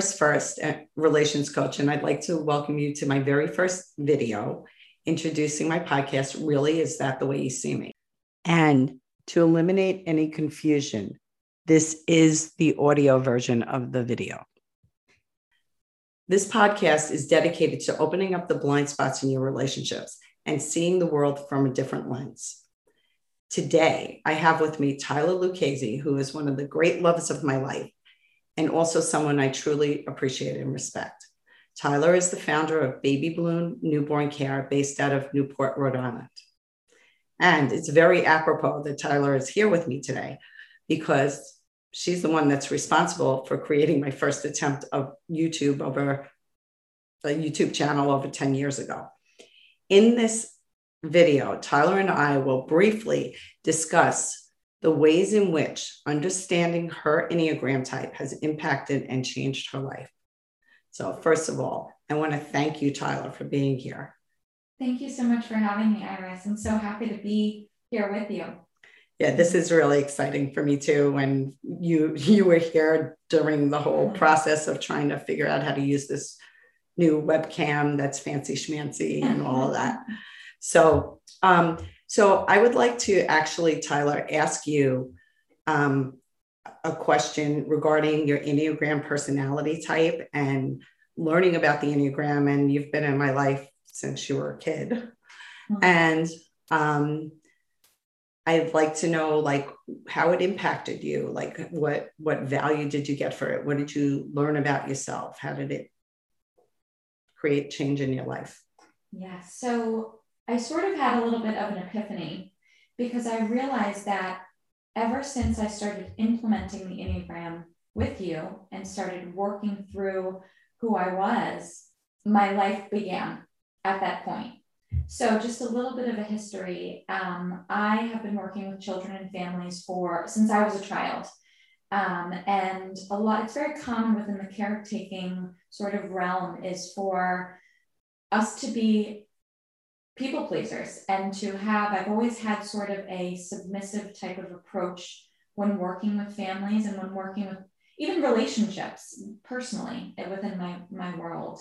First, uh, relations coach, and I'd like to welcome you to my very first video introducing my podcast. Really, is that the way you see me? And to eliminate any confusion, this is the audio version of the video. This podcast is dedicated to opening up the blind spots in your relationships and seeing the world from a different lens. Today, I have with me Tyler Lucchese, who is one of the great loves of my life and also someone I truly appreciate and respect. Tyler is the founder of Baby Bloom Newborn Care based out of Newport, Rhode Island. And it's very apropos that Tyler is here with me today because she's the one that's responsible for creating my first attempt of YouTube over a YouTube channel over 10 years ago. In this video, Tyler and I will briefly discuss the ways in which understanding her Enneagram type has impacted and changed her life. So, first of all, I want to thank you, Tyler, for being here. Thank you so much for having me, Iris. I'm so happy to be here with you. Yeah, this is really exciting for me too. When you you were here during the whole process of trying to figure out how to use this new webcam that's fancy schmancy and all of that. So, um, so I would like to actually, Tyler, ask you um, a question regarding your Enneagram personality type and learning about the Enneagram. And you've been in my life since you were a kid. Mm-hmm. And um, I'd like to know like how it impacted you. Like what what value did you get for it? What did you learn about yourself? How did it create change in your life? Yeah. So I sort of had a little bit of an epiphany because I realized that ever since I started implementing the Enneagram with you and started working through who I was, my life began at that point. So, just a little bit of a history. Um, I have been working with children and families for since I was a child. Um, and a lot, it's very common within the caretaking sort of realm is for us to be people pleasers and to have i've always had sort of a submissive type of approach when working with families and when working with even relationships personally within my my world.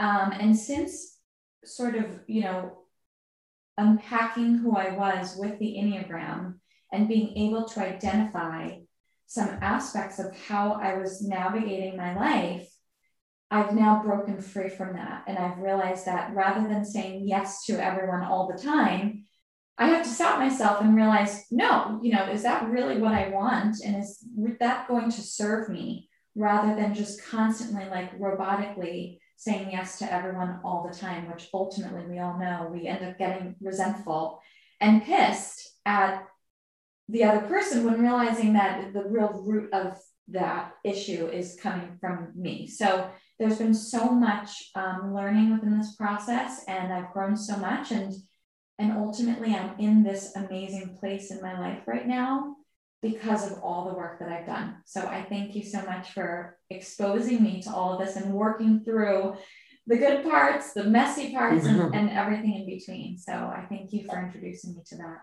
Um, and since sort of you know unpacking who i was with the enneagram and being able to identify some aspects of how i was navigating my life I've now broken free from that. And I've realized that rather than saying yes to everyone all the time, I have to stop myself and realize, no, you know, is that really what I want? And is that going to serve me rather than just constantly like robotically saying yes to everyone all the time, which ultimately we all know we end up getting resentful and pissed at the other person when realizing that the real root of that issue is coming from me. So there's been so much um, learning within this process and I've grown so much and and ultimately I'm in this amazing place in my life right now because of all the work that I've done. So I thank you so much for exposing me to all of this and working through the good parts, the messy parts, and, and everything in between. So I thank you for introducing me to that.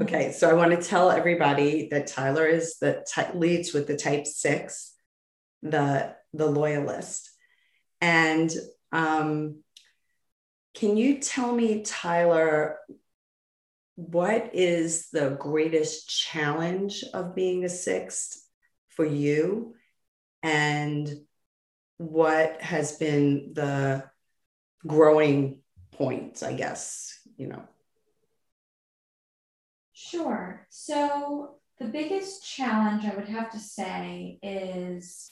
Okay, so I want to tell everybody that Tyler is the ty- leads with the type six, the the loyalist, and um, can you tell me, Tyler, what is the greatest challenge of being a sixth for you? And what has been the growing points, I guess, you know? Sure. So, the biggest challenge I would have to say is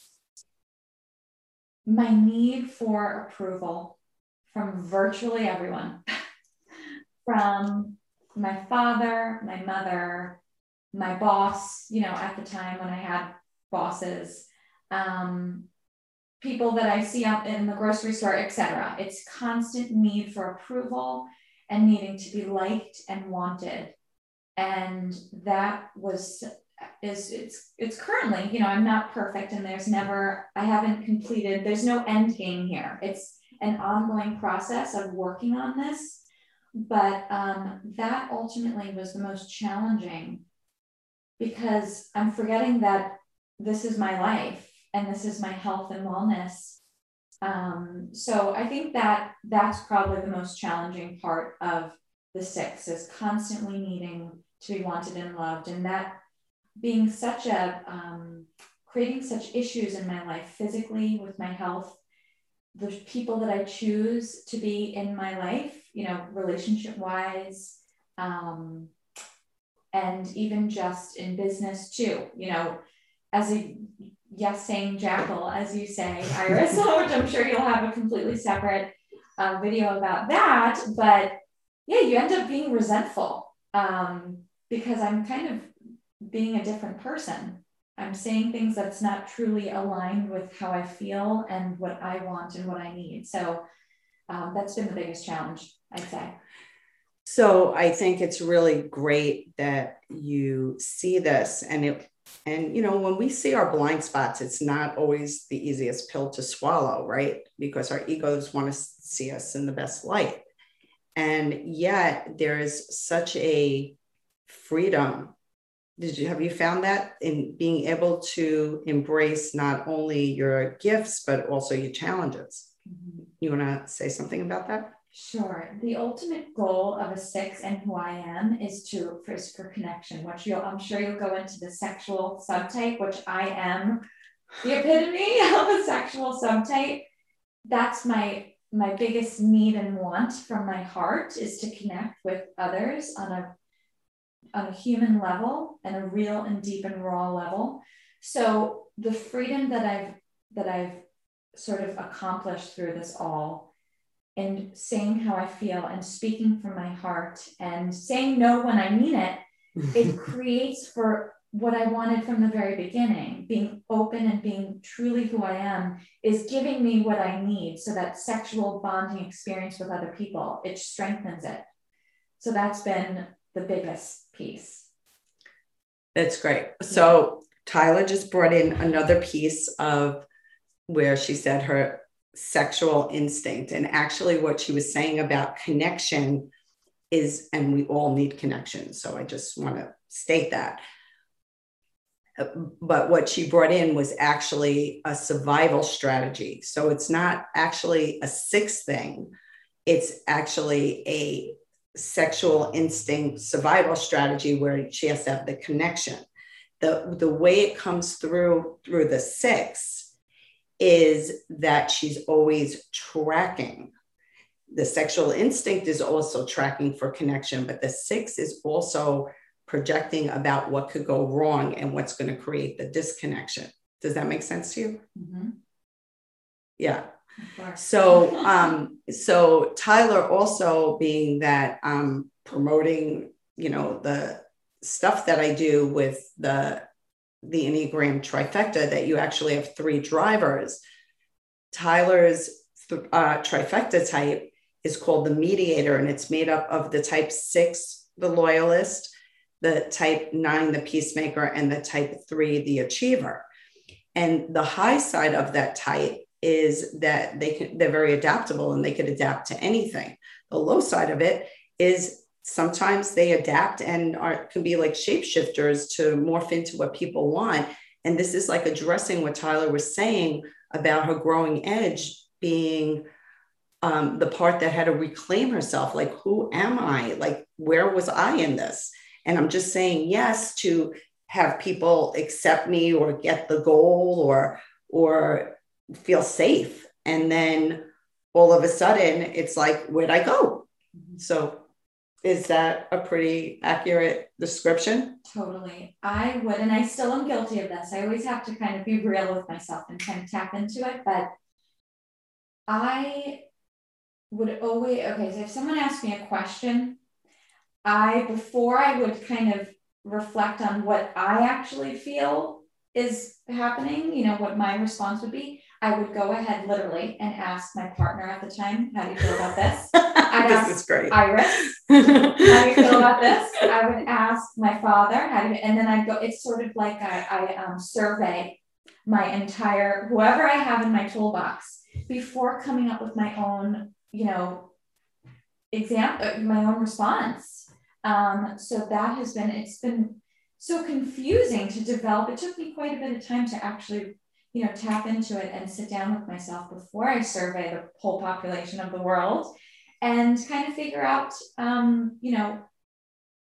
my need for approval from virtually everyone from my father, my mother, my boss, you know, at the time when I had bosses, um, people that I see out in the grocery store, etc. It's constant need for approval and needing to be liked and wanted. And that was is it's it's currently you know i'm not perfect and there's never i haven't completed there's no end game here it's an ongoing process of working on this but um, that ultimately was the most challenging because i'm forgetting that this is my life and this is my health and wellness. Um, so I think that that's probably the most challenging part of the six is constantly needing to be wanted and loved, and that being such a um, creating such issues in my life physically with my health the people that i choose to be in my life you know relationship wise um, and even just in business too you know as a yes saying jackal as you say iris which i'm sure you'll have a completely separate uh, video about that but yeah you end up being resentful um, because i'm kind of being a different person. I'm saying things that's not truly aligned with how I feel and what I want and what I need. So um, that's been the biggest challenge, I'd say. So I think it's really great that you see this and it and you know when we see our blind spots it's not always the easiest pill to swallow right? Because our egos want to see us in the best light. And yet there is such a freedom. Did you have you found that in being able to embrace not only your gifts but also your challenges? Mm-hmm. you want to say something about that sure the ultimate goal of a six and who i am is to first for connection which you'll i'm sure you'll go into the sexual subtype which i am the epitome of a sexual subtype that's my my biggest need and want from my heart is to connect with others on a on a human level and a real and deep and raw level. So the freedom that I've that I've sort of accomplished through this all and saying how I feel and speaking from my heart and saying no when I mean it, it creates for what I wanted from the very beginning, being open and being truly who I am, is giving me what I need. So that sexual bonding experience with other people, it strengthens it. So that's been the biggest piece. That's great. So Tyler just brought in another piece of where she said her sexual instinct. And actually, what she was saying about connection is, and we all need connection. So I just want to state that. But what she brought in was actually a survival strategy. So it's not actually a six thing, it's actually a sexual instinct survival strategy where she has to have the connection. The, the way it comes through through the six is that she's always tracking. The sexual instinct is also tracking for connection, but the six is also projecting about what could go wrong and what's going to create the disconnection. Does that make sense to you? Mm-hmm. Yeah. So, um, so Tyler also being that um, promoting, you know, the stuff that I do with the the Enneagram trifecta, that you actually have three drivers. Tyler's uh, trifecta type is called the mediator, and it's made up of the type six, the loyalist, the type nine, the peacemaker, and the type three, the achiever. And the high side of that type is that they can they're very adaptable and they could adapt to anything. The low side of it is sometimes they adapt and are can be like shapeshifters to morph into what people want. And this is like addressing what Tyler was saying about her growing edge being um, the part that had to reclaim herself. Like, who am I? Like, where was I in this? And I'm just saying yes to have people accept me or get the goal or or feel safe. And then all of a sudden, it's like, where'd I go? Mm-hmm. So, is that a pretty accurate description? Totally. I would, and I still am guilty of this. I always have to kind of be real with myself and kind of tap into it. But I would always, okay, so if someone asked me a question, I, before I would kind of reflect on what I actually feel is happening, you know, what my response would be, I would go ahead literally and ask my partner at the time, how do you feel about this? I'd this ask is great. Iris, how do you feel about this? I would ask my father, how do you, and then I'd go, it's sort of like I, I um, survey my entire, whoever I have in my toolbox before coming up with my own, you know, example, uh, my own response. Um, so that has been, it's been so confusing to develop. It took me quite a bit of time to actually you know, tap into it and sit down with myself before I survey the whole population of the world and kind of figure out, um, you know,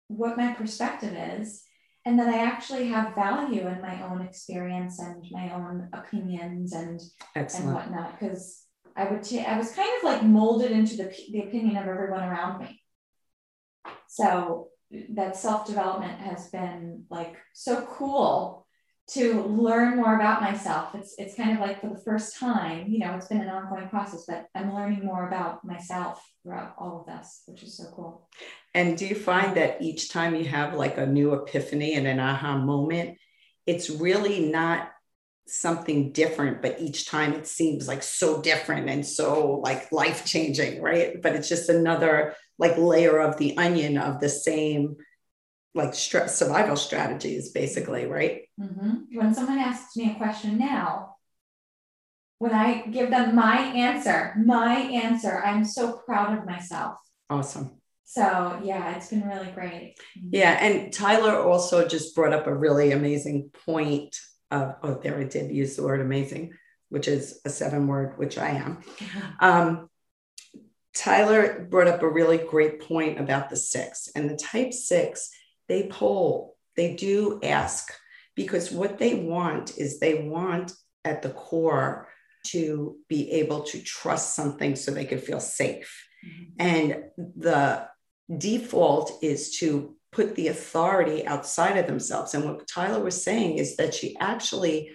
what my perspective is and that I actually have value in my own experience and my own opinions and Excellent. and whatnot. Because I would t- I was kind of like molded into the, the opinion of everyone around me. So that self development has been like so cool to learn more about myself. It's it's kind of like for the first time, you know, it's been an ongoing process, but I'm learning more about myself throughout all of this, which is so cool. And do you find that each time you have like a new epiphany and an aha moment, it's really not something different, but each time it seems like so different and so like life changing, right? But it's just another like layer of the onion of the same like stress survival strategies, basically, right? Mm-hmm. When someone asks me a question now, when I give them my answer, my answer, I'm so proud of myself. Awesome. So yeah, it's been really great. Yeah, and Tyler also just brought up a really amazing point. Of, oh, there I did use the word amazing, which is a seven word, which I am. Um, Tyler brought up a really great point about the six and the type six. They poll, they do ask because what they want is they want at the core to be able to trust something so they can feel safe. Mm-hmm. And the default is to put the authority outside of themselves. And what Tyler was saying is that she actually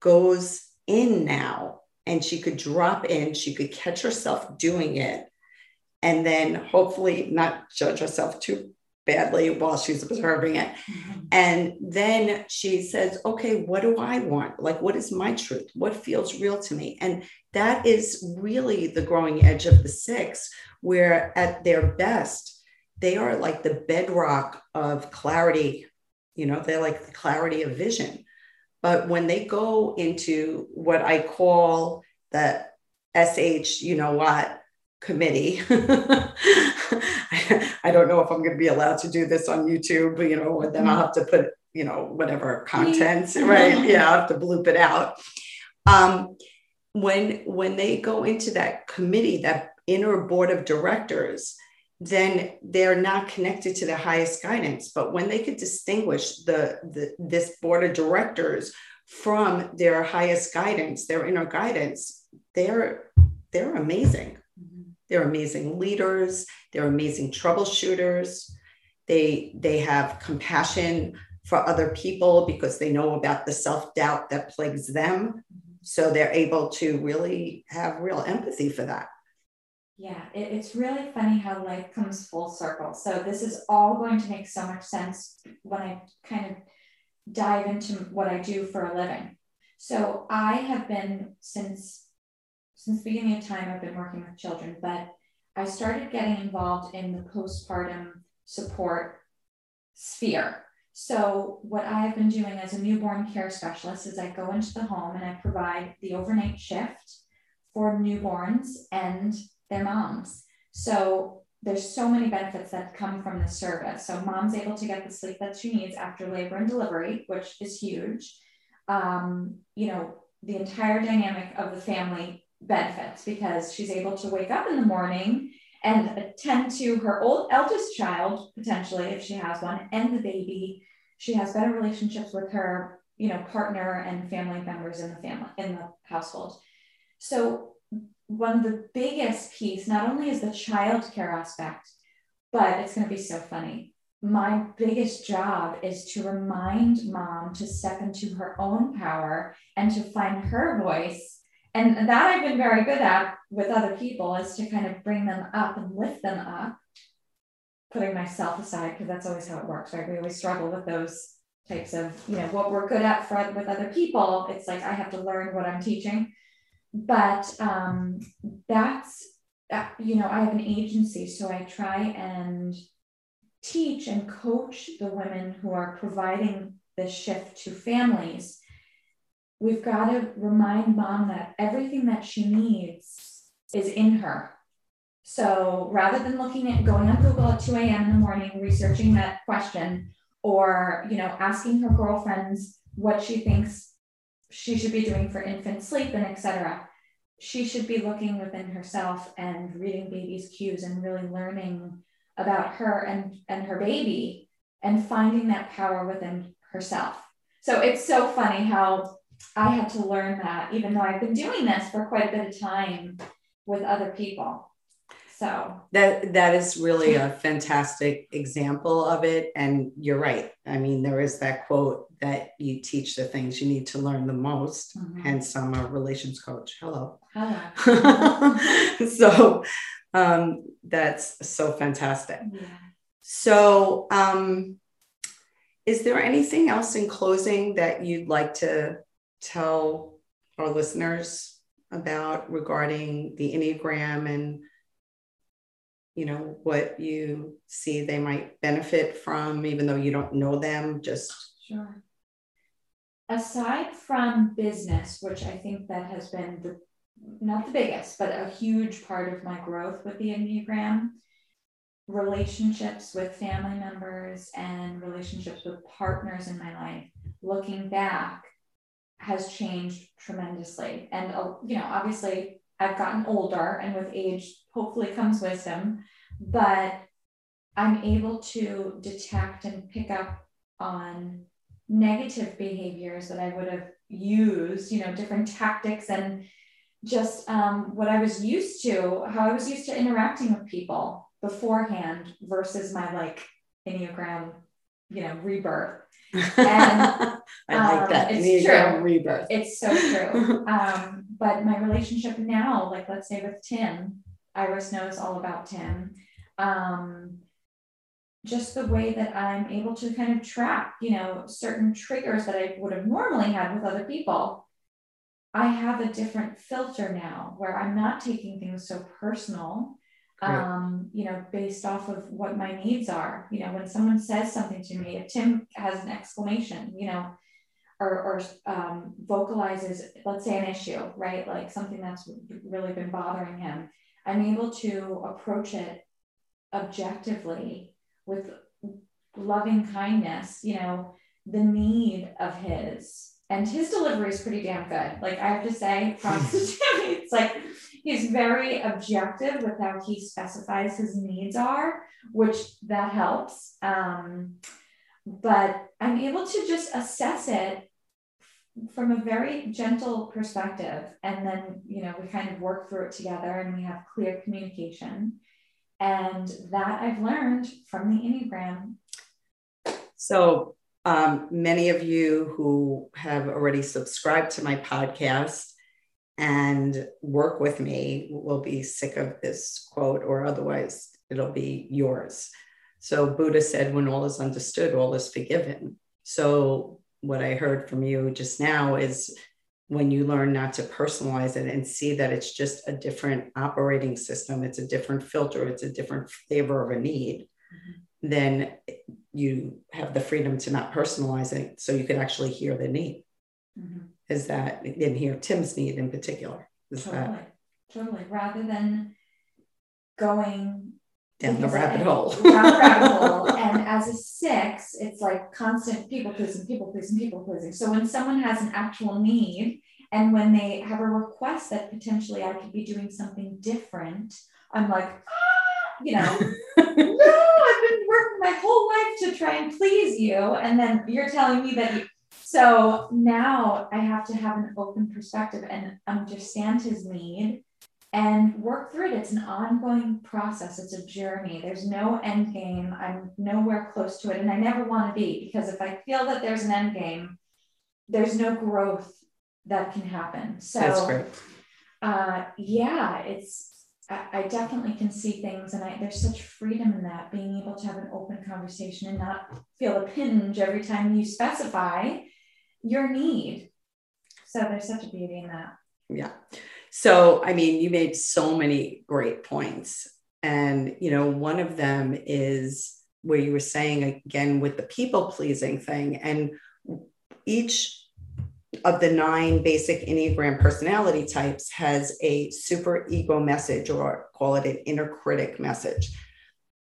goes in now and she could drop in, she could catch herself doing it, and then hopefully not judge herself too badly while she's observing it. Mm-hmm. And then she says, okay, what do I want? Like, what is my truth? What feels real to me? And that is really the growing edge of the six, where at their best, they are like the bedrock of clarity. You know, they're like the clarity of vision. But when they go into what I call the SH, you know what, committee. I don't know if I'm going to be allowed to do this on YouTube, you know, and then I'll have to put, you know, whatever content, right? Yeah, I'll have to bloop it out. Um, when when they go into that committee, that inner board of directors, then they're not connected to the highest guidance. But when they could distinguish the, the this board of directors from their highest guidance, their inner guidance, they're they're amazing. They're amazing leaders. They're amazing troubleshooters. They they have compassion for other people because they know about the self doubt that plagues them. So they're able to really have real empathy for that. Yeah, it, it's really funny how life comes full circle. So this is all going to make so much sense when I kind of dive into what I do for a living. So I have been since since the beginning of time I've been working with children, but I started getting involved in the postpartum support sphere. So what I've been doing as a newborn care specialist is I go into the home and I provide the overnight shift for newborns and their moms. So there's so many benefits that come from this service. So mom's able to get the sleep that she needs after labor and delivery, which is huge. Um, you know, the entire dynamic of the family benefits because she's able to wake up in the morning and attend to her old eldest child potentially if she has one and the baby she has better relationships with her you know partner and family members in the family in the household so one of the biggest piece not only is the child care aspect, but it's going to be so funny. My biggest job is to remind mom to step into her own power and to find her voice. And that I've been very good at with other people is to kind of bring them up and lift them up, putting myself aside, because that's always how it works, right? We always struggle with those types of, you know, what we're good at for with other people. It's like I have to learn what I'm teaching but um, that's uh, you know i have an agency so i try and teach and coach the women who are providing the shift to families we've got to remind mom that everything that she needs is in her. So rather than looking at going on google at 2 a.m in the morning researching that question or you know asking her girlfriends what she thinks she should be doing for infant sleep and etc she should be looking within herself and reading baby's cues and really learning about her and and her baby and finding that power within herself. So it's so funny how i had to learn that even though i've been doing this for quite a bit of time with other people so that that is really a fantastic example of it. And you're right. I mean, there is that quote that you teach the things you need to learn the most. Mm-hmm. Hence, I'm a relations coach. Hello. Hello. so um, that's so fantastic. Yeah. So, um, is there anything else in closing that you'd like to tell our listeners about regarding the Enneagram and you know what you see they might benefit from even though you don't know them just sure. Aside from business which i think that has been the not the biggest but a huge part of my growth with the enneagram relationships with family members and relationships with partners in my life looking back has changed tremendously and uh, you know obviously I've gotten older, and with age, hopefully, comes wisdom. But I'm able to detect and pick up on negative behaviors that I would have used, you know, different tactics and just um, what I was used to, how I was used to interacting with people beforehand versus my like Enneagram, you know, rebirth. And I like um, that. It's true. Rebirth. It's so true. um, but my relationship now, like let's say with Tim, Iris knows all about Tim. Um, just the way that I'm able to kind of track, you know, certain triggers that I would have normally had with other people. I have a different filter now where I'm not taking things so personal um, you know, based off of what my needs are. You know, when someone says something to me, if Tim has an exclamation, you know, or, or um, vocalizes, let's say, an issue, right? Like something that's really been bothering him, I'm able to approach it objectively with loving kindness, you know, the need of his. And his delivery is pretty damn good. Like I have to say, props to. It's like he's very objective with how he specifies his needs are, which that helps. Um, but I'm able to just assess it from a very gentle perspective. And then, you know, we kind of work through it together and we have clear communication. And that I've learned from the Enneagram. So, um, many of you who have already subscribed to my podcast and work with me will be sick of this quote, or otherwise it'll be yours. So Buddha said, when all is understood, all is forgiven. So what I heard from you just now is when you learn not to personalize it and see that it's just a different operating system, it's a different filter, it's a different flavor of a need, mm-hmm. then you have the freedom to not personalize it so you can actually hear the need. Mm-hmm is that in here Tim's need in particular is totally, that totally rather than going down the rabbit hole. down the rabbit hole. And as a six, it's like constant people pleasing, people pleasing, people pleasing. So when someone has an actual need and when they have a request that potentially I could be doing something different, I'm like, ah, you know, no, I've been working my whole life to try and please you. And then you're telling me that you, so now I have to have an open perspective and understand his need and work through it. It's an ongoing process, it's a journey. There's no end game. I'm nowhere close to it. And I never want to be because if I feel that there's an end game, there's no growth that can happen. So that's great. Uh, yeah, it's I, definitely can see things, and I, there's such freedom in that being able to have an open conversation and not feel a pinch every time you specify your need. So there's such a beauty in that. Yeah. So, I mean, you made so many great points. And, you know, one of them is where you were saying again with the people pleasing thing. And each of the nine basic Enneagram personality types has a super ego message, or call it an inner critic message.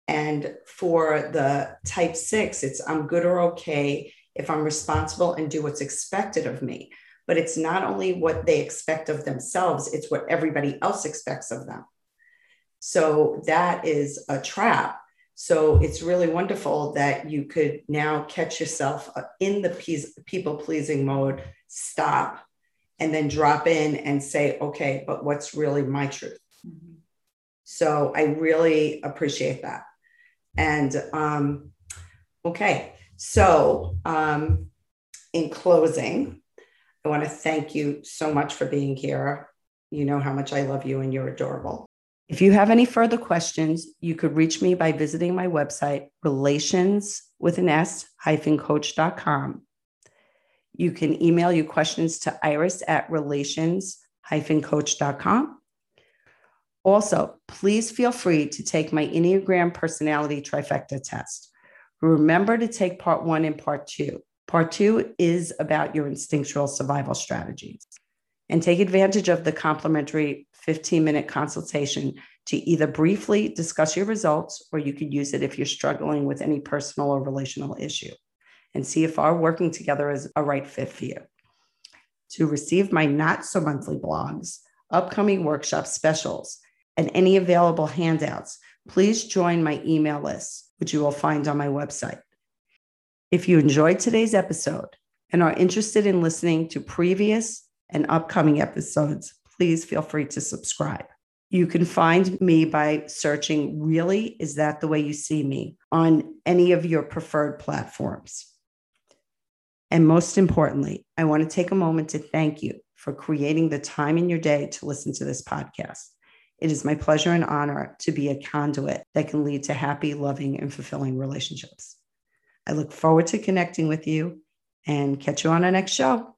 And for the type six, it's I'm good or okay if I'm responsible and do what's expected of me. but it's not only what they expect of themselves, it's what everybody else expects of them. So that is a trap. So it's really wonderful that you could now catch yourself uh, in the people pleasing mode, stop, and then drop in and say, okay, but what's really my truth? Mm-hmm. So I really appreciate that. And um, okay, so um, in closing, I want to thank you so much for being here. You know how much I love you and you're adorable. If you have any further questions, you could reach me by visiting my website, relations with an S coach.com. You can email your questions to iris at relations coach.com. Also, please feel free to take my Enneagram personality trifecta test. Remember to take part one and part two. Part two is about your instinctual survival strategies. And take advantage of the complimentary 15 minute consultation to either briefly discuss your results or you could use it if you're struggling with any personal or relational issue and see if our working together is a right fit for you. To receive my not so monthly blogs, upcoming workshop specials, and any available handouts, please join my email list, which you will find on my website. If you enjoyed today's episode and are interested in listening to previous and upcoming episodes, please feel free to subscribe. You can find me by searching Really Is That the Way You See Me on any of your preferred platforms. And most importantly, I want to take a moment to thank you for creating the time in your day to listen to this podcast. It is my pleasure and honor to be a conduit that can lead to happy, loving, and fulfilling relationships. I look forward to connecting with you and catch you on our next show.